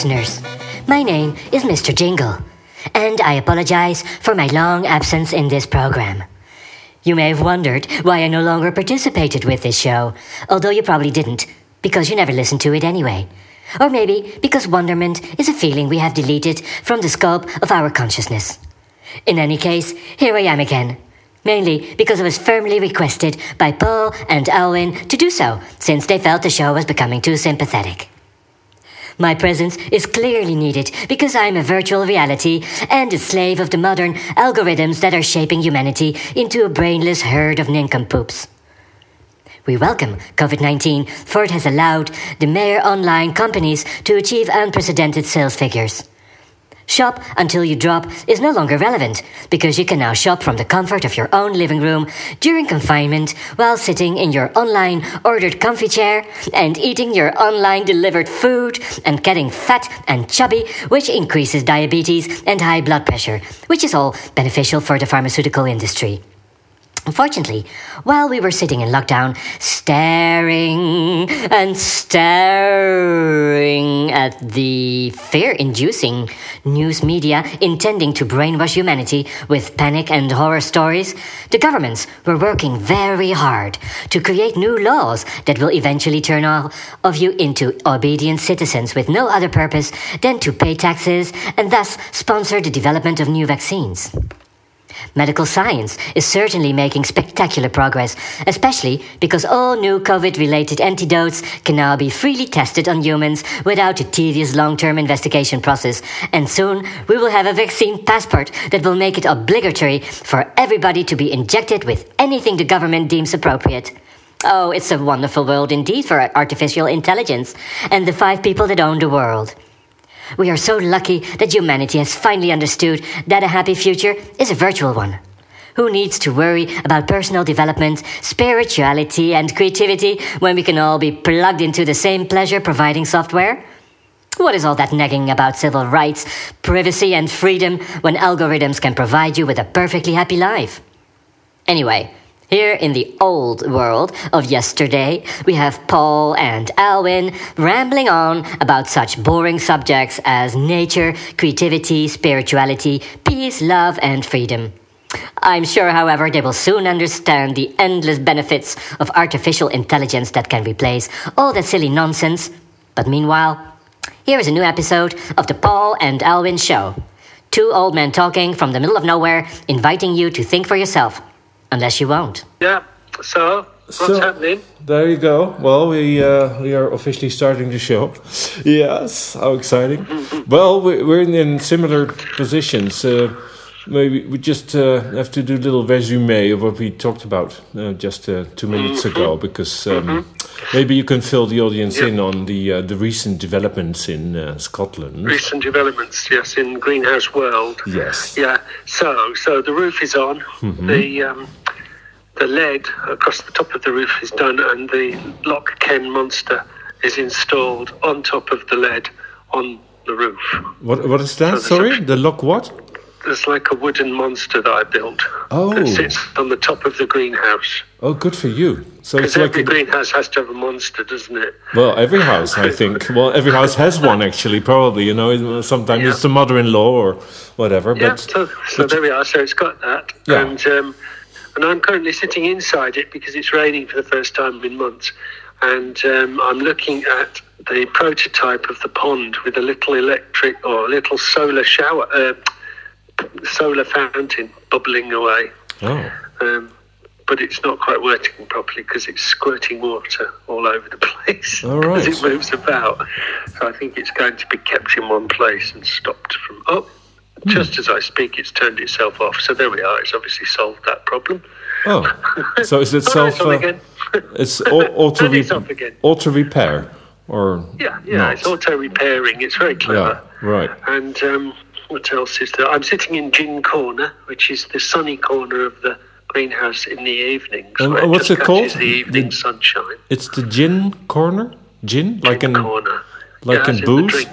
listeners. My name is Mr. Jingle, and I apologize for my long absence in this program. You may have wondered why I no longer participated with this show, although you probably didn't, because you never listened to it anyway. Or maybe because wonderment is a feeling we have deleted from the scope of our consciousness. In any case, here I am again. Mainly because I was firmly requested by Paul and Alwyn to do so, since they felt the show was becoming too sympathetic. My presence is clearly needed because I'm a virtual reality and a slave of the modern algorithms that are shaping humanity into a brainless herd of nincompoops. We welcome COVID 19, for it has allowed the mere online companies to achieve unprecedented sales figures. Shop until you drop is no longer relevant because you can now shop from the comfort of your own living room during confinement while sitting in your online ordered comfy chair and eating your online delivered food and getting fat and chubby, which increases diabetes and high blood pressure, which is all beneficial for the pharmaceutical industry. Unfortunately, while we were sitting in lockdown, staring and staring at the fear inducing news media intending to brainwash humanity with panic and horror stories, the governments were working very hard to create new laws that will eventually turn all of you into obedient citizens with no other purpose than to pay taxes and thus sponsor the development of new vaccines. Medical science is certainly making spectacular progress, especially because all new COVID related antidotes can now be freely tested on humans without a tedious long term investigation process. And soon we will have a vaccine passport that will make it obligatory for everybody to be injected with anything the government deems appropriate. Oh, it's a wonderful world indeed for artificial intelligence and the five people that own the world. We are so lucky that humanity has finally understood that a happy future is a virtual one. Who needs to worry about personal development, spirituality, and creativity when we can all be plugged into the same pleasure providing software? What is all that nagging about civil rights, privacy, and freedom when algorithms can provide you with a perfectly happy life? Anyway, here in the old world of yesterday, we have Paul and Alwyn rambling on about such boring subjects as nature, creativity, spirituality, peace, love, and freedom. I'm sure, however, they will soon understand the endless benefits of artificial intelligence that can replace all that silly nonsense. But meanwhile, here is a new episode of the Paul and Alwyn Show. Two old men talking from the middle of nowhere, inviting you to think for yourself. Unless you won't. Yeah. So what's So- happening? There you go. Well, we uh, we are officially starting the show. Yes, how exciting! Well, we- we're in, in similar positions. Uh, maybe we just uh, have to do a little resume of what we talked about uh, just uh, two minutes ago, because um, maybe you can fill the audience Yeah. in on the uh, the recent developments in uh, Scotland. Recent developments, yes, in Greenhouse World. Yes. Yeah. So so the roof is on. The um, the lead across the top of the roof is done, and the Loch Ken monster is installed on top of the lead on the roof. What what is that? the Sorry, the lock what? There's like a wooden monster that I built Oh. that sits on the top of the greenhouse. Oh, good for you. So it's like every greenhouse has to have a monster, doesn't it? Well, every house, I think. Well, every house has one, actually. Probably, you know. Sometimes Yeah. it's the mother-in-law or whatever. Yeah, But so, so but- there we are. So it's got that, Yeah. and um, and I'm currently sitting inside it because it's raining for the first time in months, and um, I'm looking at the prototype of the pond with a little electric or a little solar shower, uh, solar fountain bubbling away. oh, Um, but it's not quite working properly because it's squirting water all over the place All as it moves about. So I think it's going to be kept in one place and stopped from. Oh, Hmm. just as I speak, it's turned itself off. So there we are. It's obviously solved that problem. oh. So is it self? Uh, again. it's au- auto re- again. auto repair or Yeah, yeah. not? It's auto repairing. It's very clever. Yeah, right. And um, what else is there? I'm sitting in Gin Corner, which is the sunny corner of the greenhouse in the evenings. And where what's it called? The evening The- sunshine. It's the gin corner. Gin, like Gin in corner. like yeah, in booze? drink.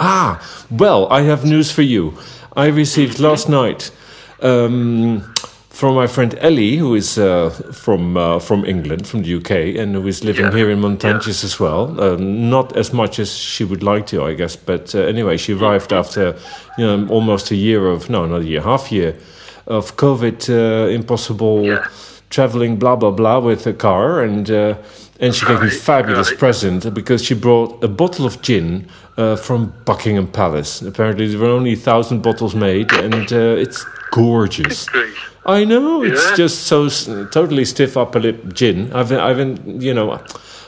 Ah, well, I have news for you. I received last night um, from my friend Ellie, who is uh, from uh, from England, from the UK, and who is living Yeah, here in Montanges as well. Uh, not as much as she would like to, I guess. But uh, anyway, she arrived after you know almost a year of no, not a year, half year of COVID, uh, impossible Yeah. traveling, blah blah blah, with a car, and uh, and she gave me a fabulous present because she brought a bottle of gin uh, from Buckingham Palace. Apparently, there were only a thousand bottles made, and uh, it's gorgeous. I know it's just so totally stiff upper lip gin. I've, I've, you know,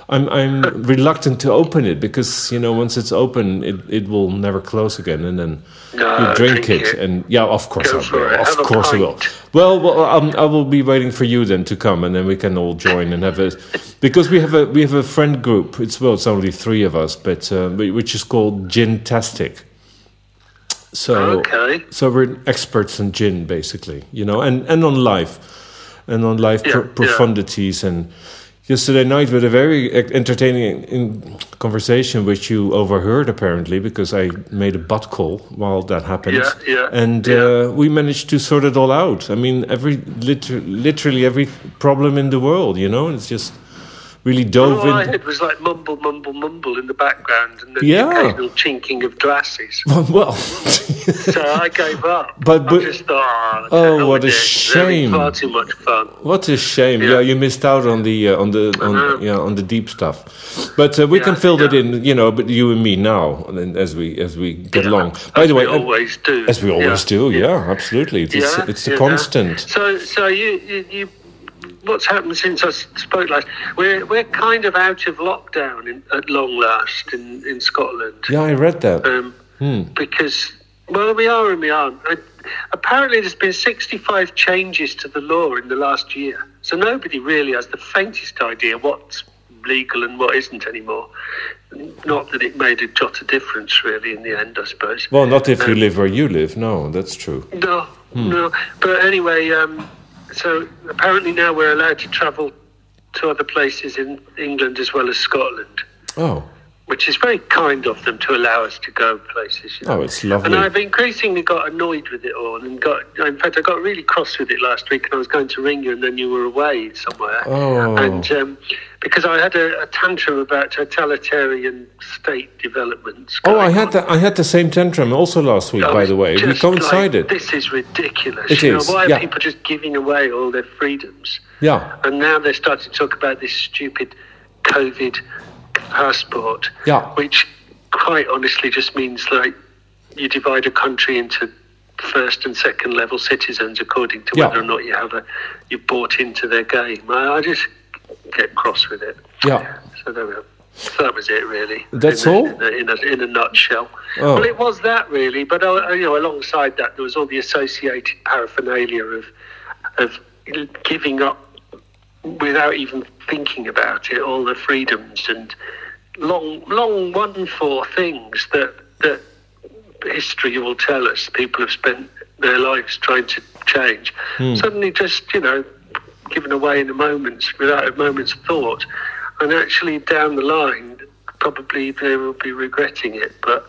I'm, I'm reluctant to open it because you know once it's open, it, it will never close again, and then No, you drink, drink it, it. and yeah, of course Go I will. Of Have course I will. Well, well, um, I will be waiting for you then to come, and then we can all join and have a because we have a we have a friend group. It's well, it's only three of us, but uh, which is called Gin Tastic. So Okay. so we're experts in gin, basically, you know, and, and on life, and on life Yeah, pro- yeah. profundities. And yesterday night, with a very e- entertaining conversation, which you overheard apparently, because I made a butt call while that happened. Yeah, yeah, And yeah. Uh, we managed to sort it all out. I mean, every liter- literally every problem in the world, you know, it's just really dove All in. heard was like mumble, mumble, mumble in the background, and the Yeah. occasional chinking of glasses. well, So I gave up. But- but- just thought, oh, Oh, what a shame. Far too much fun. What a shame! Yeah, Yeah. you missed out on the uh, on the on yeah on the deep stuff, but uh, we can Yeah, fill that in, you know. But you and me now, and as we as we get along. as By the way, we uh, always do. as we always Yeah. do, yeah, absolutely. It's Yeah, it's a constant. So, so you, you, you, what's happened since I spoke last? We're we're kind of out of lockdown in, at long last in in Scotland. Yeah, I read that. Um, Hmm. because well, we are and we aren't. Apparently, there's been 65 changes to the law in the last year, so nobody really has the faintest idea what's legal and what isn't anymore. Not that it made a jot of difference, really, in the end, I suppose. Well, not if you Um, live where you live. No, that's true. No, no. But anyway, um, so apparently now we're allowed to travel to other places in England as well as Scotland, Oh, which is very kind of them to allow us to go places. You know? oh, it's lovely. And I've increasingly got annoyed with it all, and got. In fact, I got really cross with it last week, and I was going to ring you, and then you were away somewhere. Oh. And um, because I had a, a tantrum about totalitarian state developments. Oh, I had on. that. I had the same tantrum also last week. I by the way, we coincided. Like, this is ridiculous. It you is, Know, why yeah. are people just giving away all their freedoms? yeah, And now they're starting to talk about this stupid COVID passport, Yeah. which quite honestly just means like you divide a country into first and second level citizens according to Yeah. whether or not you have a you bought into their game. I, I just get cross with it. yeah. So there we go. So that was it, really. That's in a, all? In a, in a, in a nutshell. Oh. Well, it was that really, but uh, you know, alongside that, there was all the associated paraphernalia of of giving up without even thinking about it all the freedoms and long, long won for things that that history will tell us people have spent their lives trying to change. Suddenly, just you know, given away in a moment without a moment's thought, and actually down the line, probably they will be regretting it. But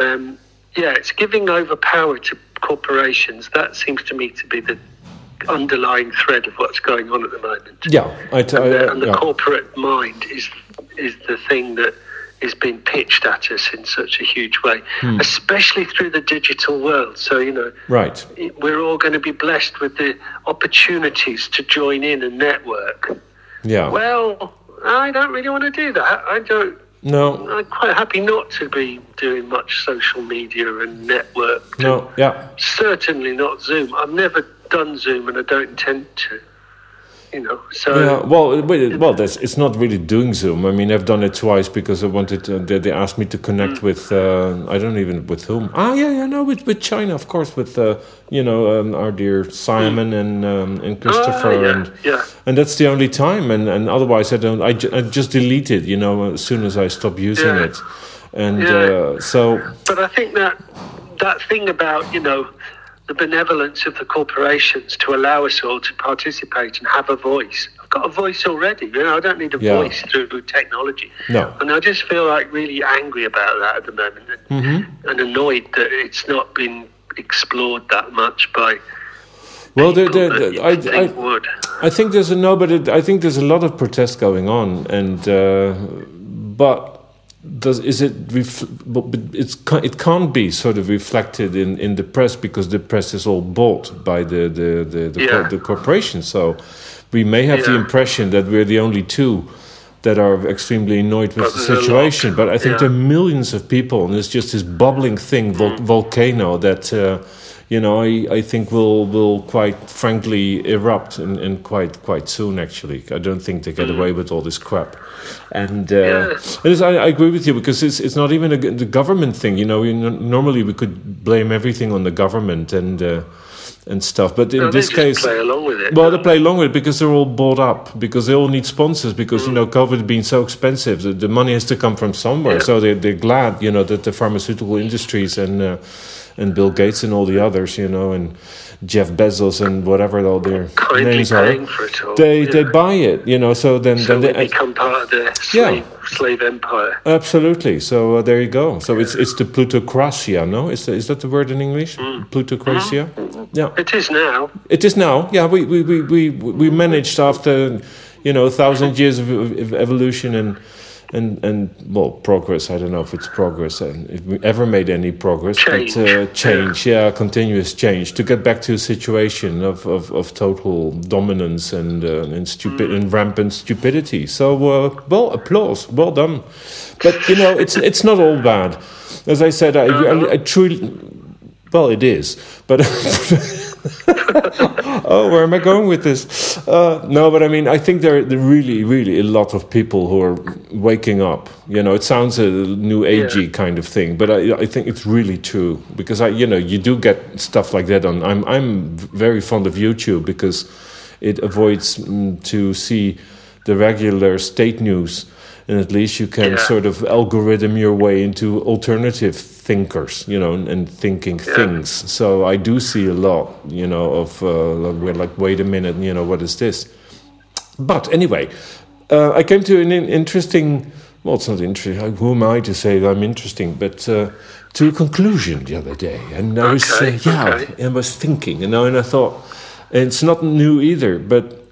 um, yeah, it's giving over power to corporations. That seems to me to be the underlying thread of what's going on at the moment. Yeah, I t- And the, I- and the yeah. corporate mind is is the thing that is being pitched at us in such a huge way, Hmm. especially through the digital world. So you know, right. we're all going to be blessed with the opportunities to join in and network. Yeah. Well, I don't really want to do that. I don't. no. I'm quite happy not to be doing much social media and network. No. Yeah. Certainly not Zoom. I've never done Zoom, and I don't intend to. You know, so Yeah, well, but- well, that's, it's not really doing Zoom. I mean, I've done it twice because I wanted. To, they, they asked me to connect Mm. with. Uh, I don't even with whom. Ah, yeah, yeah, no, with with China, of course, with uh, you know um, our dear Simon and um, and Christopher, Mm. Ah, yeah, and yeah. and that's the only time. And and otherwise, I don't. I, I just delete it. You know, as soon as I stop using Yeah. it, and Yeah. uh, so But I think that that thing about you know the benevolence of the corporations to allow us all to participate and have a voice. I've got a voice already. You know, I don't need a Yeah. voice through technology. No. And I just feel like really angry about that at the moment, and, Mm-hmm. and annoyed that it's not been explored that much by Well, there- there- there- I- think I- would. I think there's a no, but it, I think there's a lot of protest going on, and uh, but does is it ref, but but it's it can't be sort of reflected in, in the press because the press is all bought by the the the, the, Yeah. the corporation. So we may have the impression that we're the only two that are extremely annoyed with But the there's a lot. situation. But I think Yeah. there are millions of people, and it's just this bubbling thing, vol- Mm. volcano that. Uh, you know, I, I think will will quite frankly erupt and, and quite quite soon. Actually, I don't think they get away with all this crap. And uh, Mm. Yeah. and I, I agree with you because it's it's not even a, the government thing. You know, know, normally we could blame everything on the government and uh, and stuff, but in No, this case, play along with it. well, they play along with it because they're all bought up because they all need sponsors because you know COVID being so expensive, the, the money has to come from somewhere. Yeah. So they they're glad you know that the pharmaceutical industries and uh, and Bill Gates and all the others, you know, and Jeff Bezos and whatever all their Kindly names are, all. they yeah. they buy it, you know. So then so then they, become part of the Yeah. slave, slave empire. Absolutely. So uh, there you go. So it's it's the plutocracia, no? Is that, is that the word in English? Mm. Plutocracia. Yeah. It is now. It is now. Yeah, we we we we, we managed after you know a thousand years of, of evolution and. And, and well, progress. I don't know if it's progress and if we ever made any progress, Change. but uh, change, yeah. continuous change to get back to a situation of, of, of total dominance and uh, and stupid and rampant stupidity. So, uh, well, applause, well done. But you know, it's it's not all bad. As I said, I, I, I truly, well, it is, but. oh, where am I going with this? Uh, no, but I mean, I think there are really, really a lot of people who are waking up. You know, it sounds a new agey Yeah. kind of thing, but I, I think it's really true because I, you know, you do get stuff like that on. I'm I'm very fond of YouTube because it avoids mm, to see the regular state news. And at least you can Yeah. sort of algorithm your way into alternative thinkers, you know, and, and thinking Yeah. things. So I do see a lot, you know, of uh, like, we're like, wait a minute, you know, what is this? But anyway, uh, I came to an in- interesting. Well, it's not interesting. Who am I to say that I'm interesting? But uh, to a conclusion the other day, and I was Okay, uh, yeah, okay. I was thinking, you know, and I thought it's not new either, but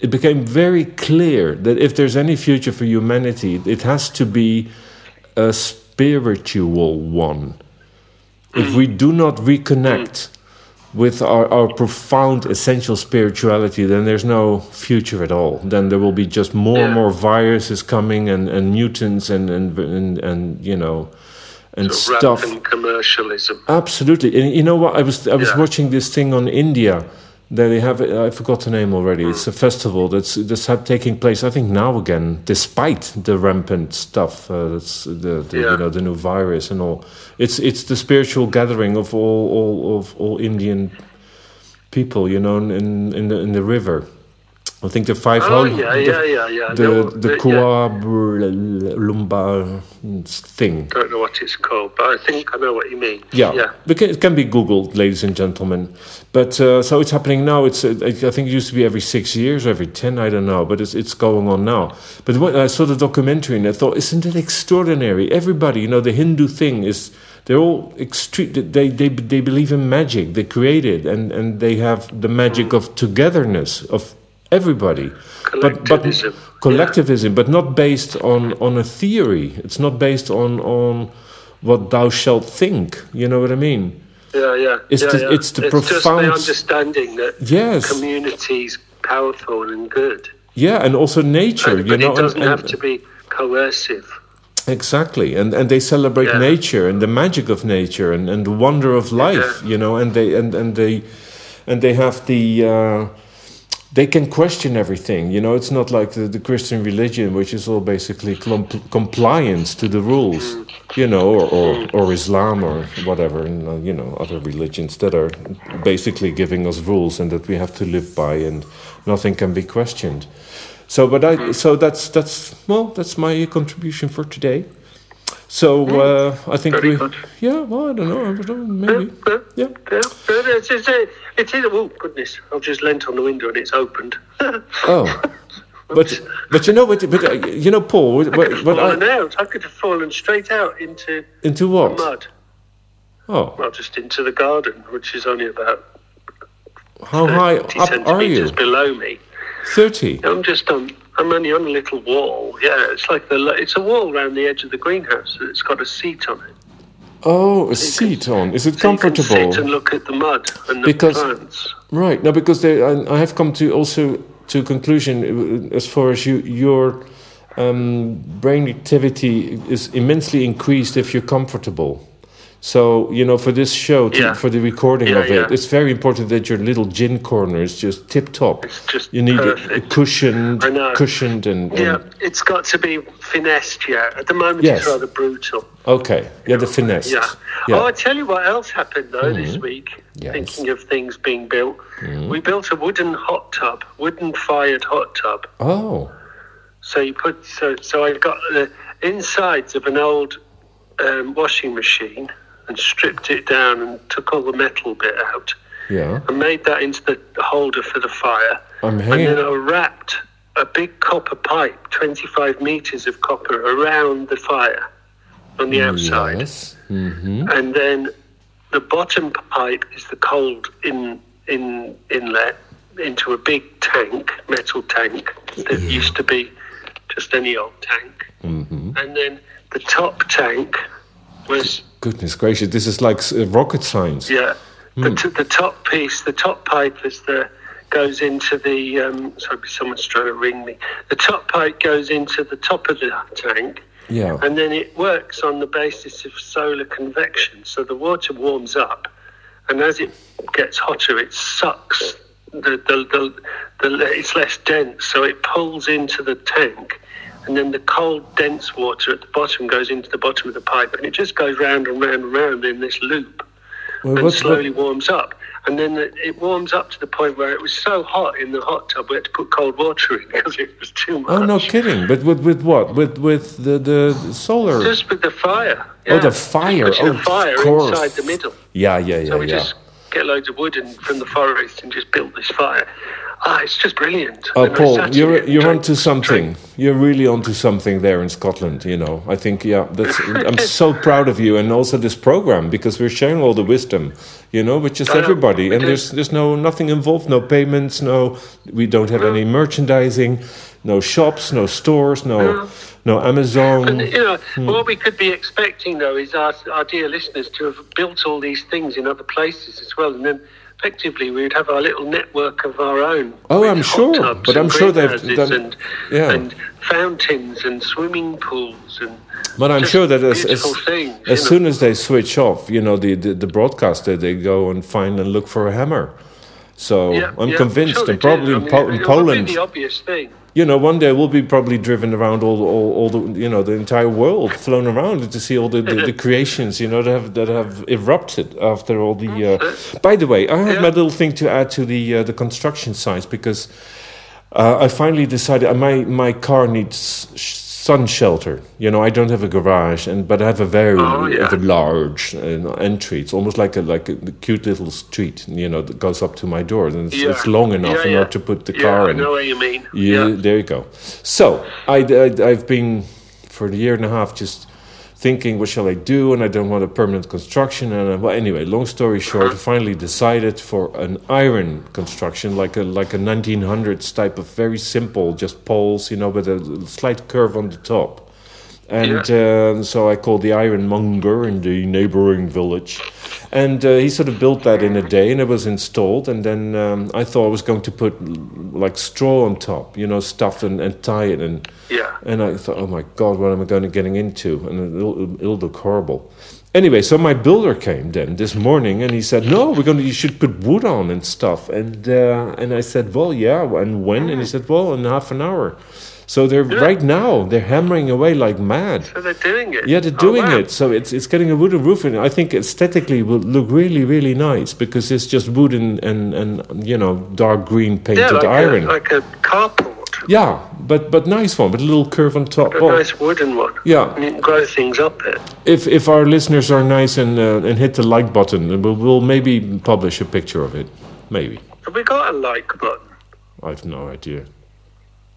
it became very clear that if there's any future for humanity, it has to be a spiritual one. If we do not reconnect with our, our profound essential spirituality, then there's no future at all. Then there will be just more and more viruses coming and, and mutants and, and, and, and, you know, and stuff. Rampant commercialism. Absolutely, and you know what? I was I was Yeah. watching this thing on India. They have, I forgot the name already. It's a festival that's that's ha- taking place. I think now again, despite the rampant stuff, uh, that's the, the Yeah. you know the new virus and all. It's it's the spiritual gathering of all all of all Indian people, you know, in in the in the river. I think the five Oh, yeah, the, yeah, yeah, yeah. the No, the yeah. Lumba thing. I don't know what it's called, but I think I know what you mean. Yeah, Yeah. It can be Googled, ladies and gentlemen. But uh, so it's happening now. It's uh, I think it used to be every six years, or every ten. I don't know, but it's it's going on now. But when I saw the documentary and I thought, isn't it extraordinary? Everybody, you know, the Hindu thing is they're all extreme. They they they believe in magic. They create it, and and they have the magic of togetherness of everybody. But but Collectivism, collectivism, but not based on on a theory. It's not based on on what thou shalt think. You know what I mean? Yeah, yeah. It's yeah, the- yeah. it's the just profound- the understanding that Yes. community's powerful and good. Yeah, and also nature. You but know, it doesn't and- have to be coercive. Exactly, and and they celebrate Yeah. nature and the magic of nature and, and the wonder of life, you know, and they and, and they and they have the uh, they can question everything, you know. It's not like the, the Christian religion, which is all basically compliance to the rules, you know, or, or or Islam or whatever, and uh, you know, other religions that are basically giving us rules and that we have to live by, and nothing can be questioned. So, but I, so that's that's well, that's my contribution for today. So uh, I think Very we, good. yeah, well, I don't know, I don't know, maybe, Yeah, yeah. yeah. yeah. It's, it's, it is. Oh goodness! I've just leant on the window and it's opened. Oh, but but you know what? But uh, you know, Paul, what, what, what fallen I, out. I could have fallen straight out into into the what? mud. Oh, Well, just into the garden, which is only about How high up are you? below me. 30. I'm just on. I'm only on a little wall. Yeah, it's like the. It's a wall around the edge of the greenhouse. and It's got a seat on it. Oh, a seat on. Is it So you can comfortable? sit and look at the mud and the Because- plants. Right. No, because they, I, I have come to also to a conclusion uh, as far as you your um, brain activity is immensely increased if you're comfortable. So you know, for this show, to, Yeah. for the recording Yeah, of it, yeah. it's very important that your little gin corner is just tip top. It's just You need it perfect. cushioned, I know. cushioned, and, and Yeah, it's got to be finessed. Yeah, at the moment Yes. it's rather brutal. okay, yeah, the finesse. Yeah. Oh, I tell you what else happened though this week. Mm-hmm. Yes. Thinking of things being built, we built a wooden hot tub, wooden fired hot tub. Oh, So you put so so I got the insides of an old um, washing machine and stripped it down and took all the metal bit out yeah. and made that into the holder for the fire. I'm And then I wrapped a big copper pipe, 25 meters of copper, around the fire on the outside. Yes. Mm-hmm. And then the bottom pipe is the cold in, in inlet into a big tank, metal tank, that used to be just any old tank. Mm-hmm. And then the top tank was Goodness gracious, this is like uh, rocket science. yeah. Hmm. The, t- the top piece, the top pipe is the goes into the. Um, sorry, someone's trying to ring me. The top pipe goes into the top of the tank, Yeah. and then it works on the basis of solar convection. So the water warms up, and as it gets hotter, it sucks. The, the, the, the, it's less dense, so it pulls into the tank, and then the cold, dense water at the bottom goes into the bottom of the pipe, and it just goes round and round and round in this loop Well, and what- slowly warms up. And then it- it warms up to the point where it was so hot in the hot tub we had to put cold water in because it was too much. Oh, no kidding! But with with what? With with the the, the solar? Just with the fire. oh, the fire! Oh, a fire inside the middle. Yeah, yeah, yeah, So we yeah. just get loads of wood and, from the forest and just built this fire. Ah, it's just brilliant. Oh, And Paul, you're you're onto something. You're really onto something there in Scotland. You know, I think yeah. That's I'm so proud of you, and also this program because we're sharing all the wisdom. You know, with just I everybody, and do. there's there's no nothing involved, no payments, no. We don't have any merchandising, no shops, no stores, no no Amazon. And, you know, Hmm. what we could be expecting, though, is our, our dear listeners to have built all these things in other places as well. And then effectively we would have our little network of our own. Oh, I'm sure, but I'm sure they've done- And, yeah. and fountains and swimming pools and. But I'm sure that as, as, things, as know. soon as they switch off, you know, the, the, the broadcaster, they go and find and look for a hammer. So Yeah, I'm yeah, convinced, sure and probably do. I in, mean, in Poland, the obvious thing. You know, one day we'll be probably driven around all, all, all the, you know, the entire world, flown around to see all the, the, the creations, you know, that have that have erupted after all the. Uh... By the way, I have Yeah. my little thing to add to the uh, the construction sites because uh, I finally decided uh, my my car needs sh- sun shelter. You know, I don't have a garage, and but I have a very Oh, yeah. have a large uh, entry. It's almost like a like a cute little street, you know, that goes up to my door, and it's, Yeah. it's long enough Yeah, in order to put the car I in. know what you mean. Yeah, Yeah. there you go. So I, I, have been for a year and a half just thinking, what shall I do? And I don't want a permanent construction. And I, well, anyway, long story short, I finally decided for an iron construction, like a like a 1900s type of very simple, just poles, you know, with a slight curve on the top. And uh, so I called the ironmonger in the neighboring village. And uh, he sort of built that in a day and it was installed. And then um, I thought I was going to put like straw on top, you know, stuff and, and tie it. And, Yeah. and I thought, oh my God, what am I going to getting into? And it'll, it'll look horrible. Anyway, so my builder came then this morning and he said, no, we're going to, you should put wood on and stuff. And, uh, and I said, well, yeah, and when? And he said, well, in half an hour. So they're right now they're hammering away like mad. So they're doing it. Yeah, they're Oh, doing wow. it. So it's it's getting a wooden roof, and I think aesthetically will look really really nice because it's just wood and and, and you know dark green painted Yeah, like iron. A, like a carport. yeah, but but nice one with a little curve on top. A Oh, nice wooden one. Yeah. And you can grow things up there. if if our listeners are nice and uh, and hit the like button, we'll, we'll maybe publish a picture of it. Maybe Have we got a like button? I've no idea.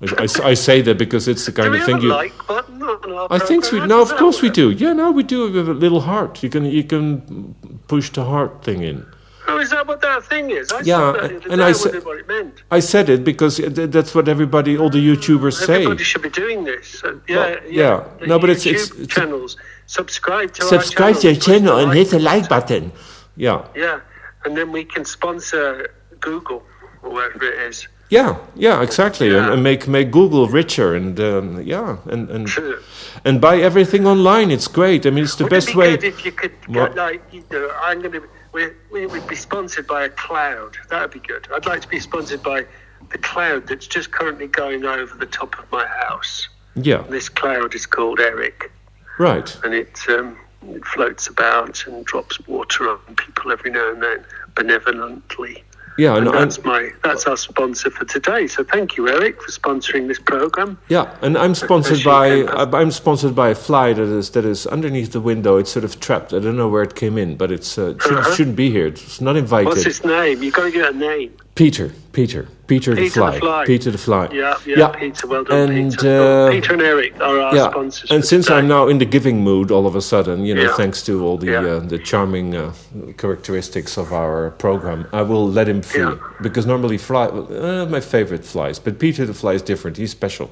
I, I- I say that because it's the kind we of have thing you. like button on our I think we no, of course we do. Yeah, no, we do with a little heart. You can you can push the heart thing in. Oh, is that what that thing is? I Yeah, saw that the other and. I said- what it meant. I said it because that's what everybody, all the YouTubers say. Everybody should be doing this. So, yeah, Well, yeah. yeah. No, but it's- it's- it's- channels. Subscribe to Subscribe our to your channel. channel and hit the like like button. Yeah, Yeah, and then we can sponsor Google or whatever it is. Yeah, yeah, exactly, And, Yeah. and make make Google richer, and um, yeah, and and Sure. and buy everything online. It's great. I mean, it's the Would best it be way. good if you could get like you know I'm going to we we would be sponsored by a cloud. That would be good. I'd like to be sponsored by the cloud that's just currently going over the top of my house. Yeah, This cloud is called Eric, right. and it um, it floats about and drops water on people every now and then benevolently. Yeah, And and, that's my that's our sponsor for today. So thank you, Eric, for sponsoring this program. yeah, and I'm sponsored by I'm sponsored by a fly that is that is underneath the window. It's sort of trapped. I don't know where it came in, but it's uh, it shouldn't, Uh-huh. shouldn't be here. It's not invited. What's its name? You've got to get a name. Peter, Peter, Peter, the, fly. the Fly. Peter the Fly. Yeah, yeah, Peter. Well done, and, Peter. Uh, Peter and Eric are our yeah, sponsors. and since today. I'm now in the giving mood, all of a sudden, you know, Yeah. thanks to all the Yeah. uh, the charming uh, characteristics of our program, I will let him free Yeah. because normally fly, uh, my favorite flies, but Peter the Fly is different. He's special,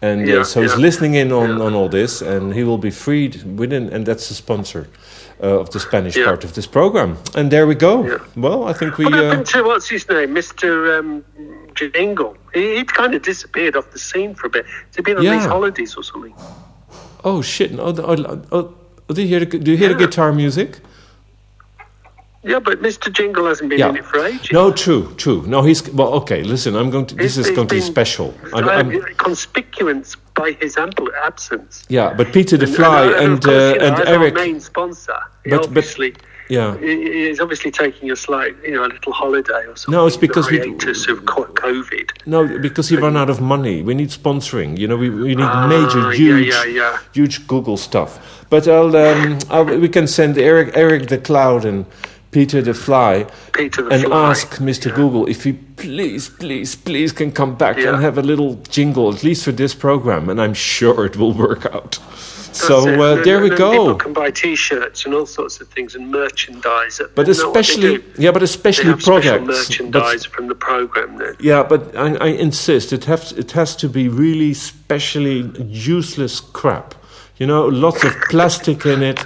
and uh, Yeah, so he's listening in on, Yeah. on all this, and he will be freed within, and that's the sponsor. Uh, of the Spanish Yeah. part of this program, and there we go. Yeah. Well, I think we. What Uh, happened to what's his name, Mister um, Jingle? He, he'd kind of disappeared off the scene for a bit. Has he been on Yeah. these holidays or something? oh shit! Oh, oh, oh, oh, do you hear the, do you hear the guitar music? Yeah, but Mister Jingle hasn't been Yeah. in it for ages. No, true, true. No, he's well. Okay, listen. I'm going to. This He's- is going to be special. I'm, I'm, conspicuous by his ample absence. yeah, but Peter the And- Fly and, and uh, and our Eric. main sponsor, But- but- obviously. Yeah, he- He's obviously taking a slight, you know, a little holiday or something. No, it's because we- hiatus of COVID. no, because he run out of money. We need sponsoring. You know, we, we need Ah, major, yeah, huge, yeah, yeah. huge Google stuff. But I'll, um, I'll, we can send Eric, Eric the Cloud and Peter the Fly Peter the and Fly. ask Mr. Google if he please, please, please can come back Yeah. and have a little jingle, at least for this program, and I'm sure it will work out. That's So uh, And there we then People go. can buy T-shirts and all sorts of things and merchandise. But especially, yeah, but especially products. But, merchandise from the program. Then. yeah, but I, I insist it has it has to be really specially useless crap. You know, lots of plastic in it,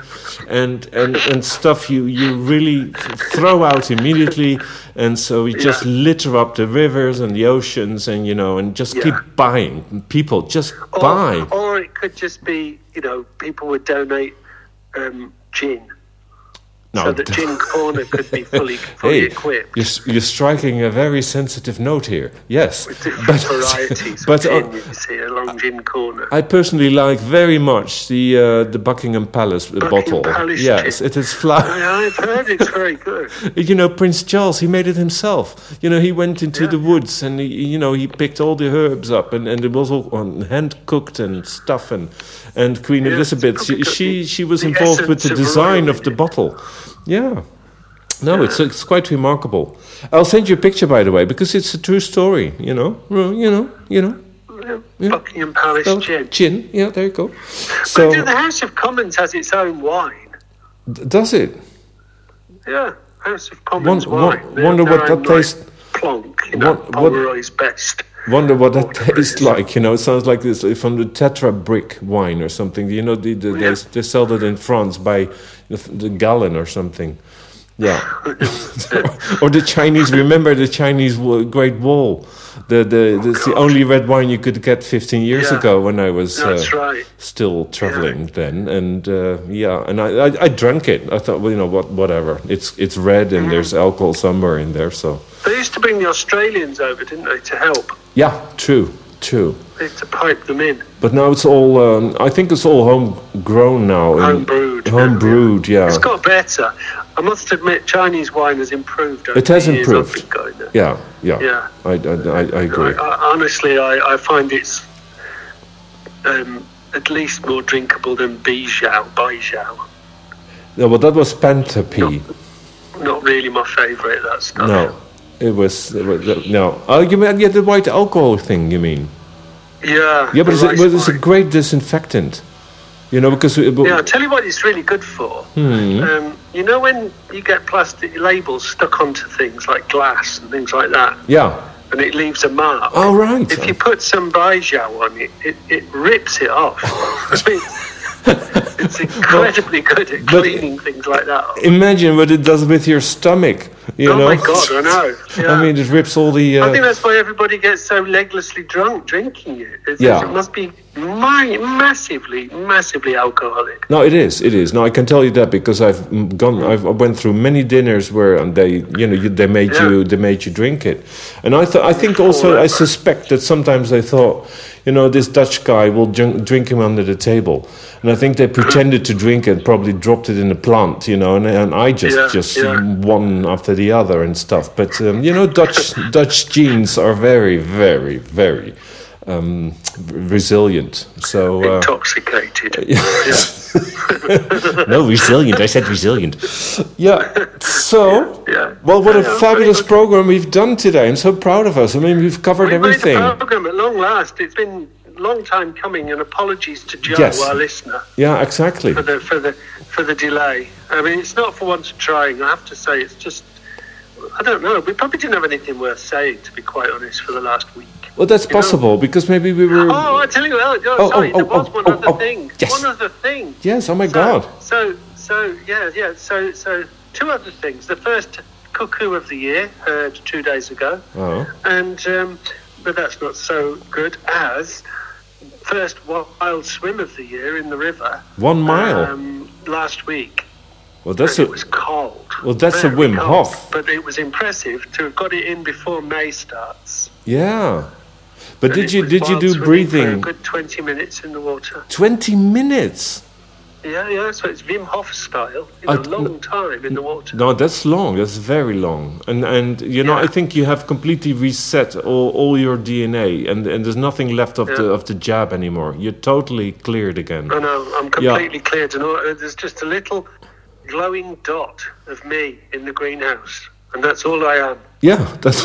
and and and stuff you you really throw out immediately, and so we just Yeah. litter up the rivers and the oceans, and you know, and just Yeah. keep buying. People just Or, buy. or it could just be, you know, people would donate um, gin. No, so that gin corner could be fully, fully Hey, equipped. you're, you're striking a very sensitive note here. Yes, With different but varieties but of uh, gin, you see, along gin corner. I personally like very much the uh, the Buckingham Palace uh, bottle. Palace yes, gin. it is fly. I- I've heard it's very good. You know, Prince Charles, he made it himself. You know, he went into Yeah. the woods and he, you know he picked all the herbs up, and, and it was all on hand cooked and stuff. And and Queen Yeah, Elizabeth, she, she she was involved with the design of the bottle. Yeah. No, it's it's quite remarkable. I'll send you a picture, by the way, because it's a true story. You know, you know, you know. Yeah. Buckingham Palace Well, gin. gin. Yeah, there you go. But So the House of Commons has its own wine. d- does it? Yeah, House of Commons Won- wine. Wonder what that tastes- you know, What- what- best. Wonder what that tastes like. You know, it sounds like this from the Tetra Brik wine or something. You know, the, the, Yeah. they, they sell that in France by the, the gallon or something. Yeah, or the Chinese. Remember the Chinese Great Wall? The the that's the only red wine you could get 15 years Yeah. ago when I was uh, right. still traveling then. And uh, yeah, and I, I I drank it. I thought, well, you know what, whatever. It's it's red and there's alcohol somewhere in there. So They used to bring the Australians over, didn't they, to help? yeah, true, They used to pipe them in. But now it's all. Um, I think it's all homegrown now. Home brewed. Home brewed, yeah. It's got better. I must admit, Chinese wine has improved. It has improved. I've been going. Yeah, yeah. Yeah. I, I, I, I agree. I, honestly, I, I find it's um, at least more drinkable than Baijiu. Baijiu. No, well, that was Pantapee. Not really my favourite. That stuff. No, it was, it was no. Oh, you mean yeah, the white alcohol thing? You mean? Yeah. Yeah, but it's but it's a great disinfectant. You know, because but- Yeah, I'll tell you what it's really good for. Hmm. Um, you know when you get plastic labels stuck onto things like glass and things like that, yeah. and it leaves a mark. Oh, right. If you put some Baijiu on it, it, it rips it off. It's incredibly good at cleaning things like that. off. Imagine what it does with your stomach. You oh know. my god, I know. Yeah. I mean, it rips all the. I think Uh, that's why everybody gets so leglessly drunk drinking it. It's, Yeah. It must be mi- massively, massively alcoholic. no, it is. It is. No, I can tell you that because I've mm, gone. I've I went through many dinners where and they, you know, you, they made Yeah. you, they made you drink it, and I thought. I think also, I suspect that sometimes they thought, you know, this Dutch guy will drink, drink him under the table, and I think they pretended to drink it, probably dropped it in a plant, you know, and and I just Yeah, just yeah. one after the other and stuff. But um, you know, Dutch Dutch genes are very, very, very um, resilient. So. Uh, Intoxicated. no, resilient. I said resilient. Yeah. So, Yeah. well, what a Yeah, fabulous program we've done today. I'm so proud of us. I mean, we've covered We made everything. the program at long last. It's been a long time coming, and apologies to Joe, Yes. our listener, Yeah, exactly. for the for the for the delay. I mean, it's not for want of trying. I have to say, it's just I don't know. We probably didn't have anything worth saying, to be quite honest, for the last week. Well, that's You know- possible because maybe we were. Oh, I tell you what. Oh, Oh, sorry, oh, there was oh, one oh, other oh, thing. yes. One other thing. Yes. Oh my So- God. So, so yeah, yeah. So, so two other things. The first cuckoo of the year heard two days ago, Oh. and um, but that's not so good as first wild swim of the year in the river One mile. um, last week. Well, that's a. it was cold. Well, that's a Wim cold, Hof. But it was impressive to have got it in before May starts. Yeah. But And did you did you do swimming For a breathing? good twenty minutes in the water. Twenty minutes. Yeah, yeah. So it's Wim Hof style. You I long time in the water. No, that's long. That's very long. And and you know, Yeah. I think you have completely reset all, all your DNA, and, and there's nothing left of the of the jab anymore. You're totally cleared again. I know. I'm Yeah. completely cleared, and all, uh, there's just a little glowing dot of me in the greenhouse, and that's all I am. Yeah, that's.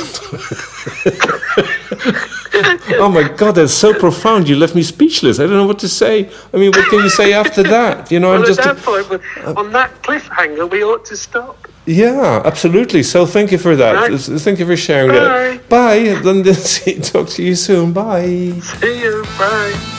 oh my God, that's so profound. You left me speechless. I don't know what to say. I mean, what can you say after that? You know, I'm Well, just. at that point, we- uh, on that cliffhanger, we ought to stop. Yeah, absolutely. So thank you for that. Right. Thank you for sharing that. Bye. Then talk to you soon. Bye. See you. Bye.